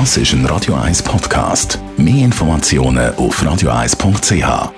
Das ist ein Radio 1 Podcast. Mehr Informationen auf radio1.ch.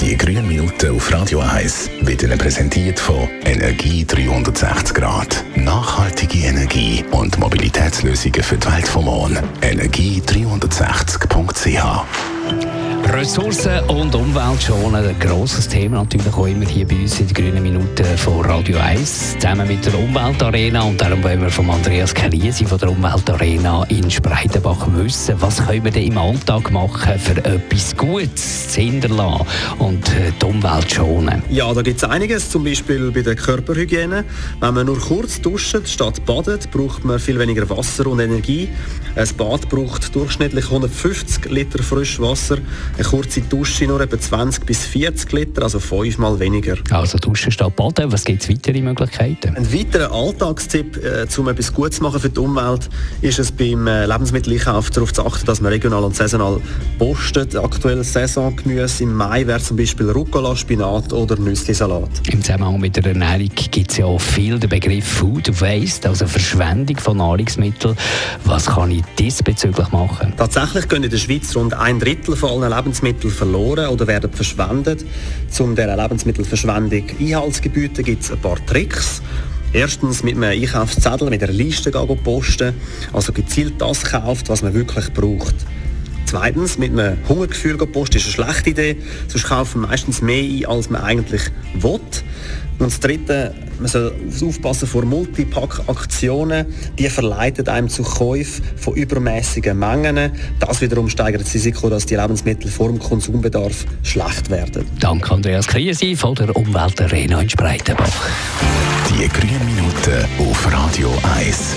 Die grünen Minuten auf Radio 1 werden präsentiert von Energie 360 Grad. Nachhaltige Energie und Mobilitätslösungen für die Welt vom Morgen. Energie360.ch Ressourcen und Umwelt schonen, ein grosses Thema natürlich auch immer hier bei uns in den grünen Minuten von Radio 1, zusammen mit der Umweltarena und darum wollen wir von Andreas Kaliesi von der Umweltarena in Spreitenbach wissen, was können wir denn im Alltag machen, für etwas Gutes zu hinterlassen und äh, die Umwelt schonen? Ja, da gibt es einiges, zum Beispiel bei der Körperhygiene. Wenn man nur kurz duscht statt badet, braucht man viel weniger Wasser und Energie. Ein Bad braucht durchschnittlich 150 Liter Frischwasser. Eine kurze Dusche nur etwa 20 bis 40 Liter, also fünfmal weniger. Also duschen statt baden, was gibt es weitere Möglichkeiten? Ein weiterer Alltagstipp, äh, um etwas Gutes zu machen für die Umwelt, ist es beim äh, Lebensmitteleinkauf darauf zu achten, dass man regional und saisonal postet. Aktuell Saisongemüse im Mai wäre zum Beispiel Rucola, Spinat oder Nüsslisalat. Im Zusammenhang mit der Ernährung gibt es ja auch viel den Begriff Food Waste, also Verschwendung von Nahrungsmitteln. Was kann ich diesbezüglich machen? Tatsächlich gehen in der Schweiz rund ein Drittel von allen Lebensmittel verloren oder werden verschwendet. Um dieser Lebensmittelverschwendung Einhalt gibt es ein paar Tricks. Erstens mit einem Einkaufszettel, mit einer Liste posten, also gezielt das kauft, was man wirklich braucht. Zweitens, mit einem Hungergefühl posten ist eine schlechte Idee, sonst kaufen wir meistens mehr ein, als man eigentlich will. Und das Dritte, man soll aufpassen vor Multipack-Aktionen. Die verleiten einem zu Käufen von übermäßigen Mengen. Das wiederum steigert das Risiko, dass die Lebensmittel vor dem Konsumbedarf schlecht werden. Danke Andreas Kriesi von der Umweltarena in Spreitenbach. Die grünen Minuten auf Radio 1.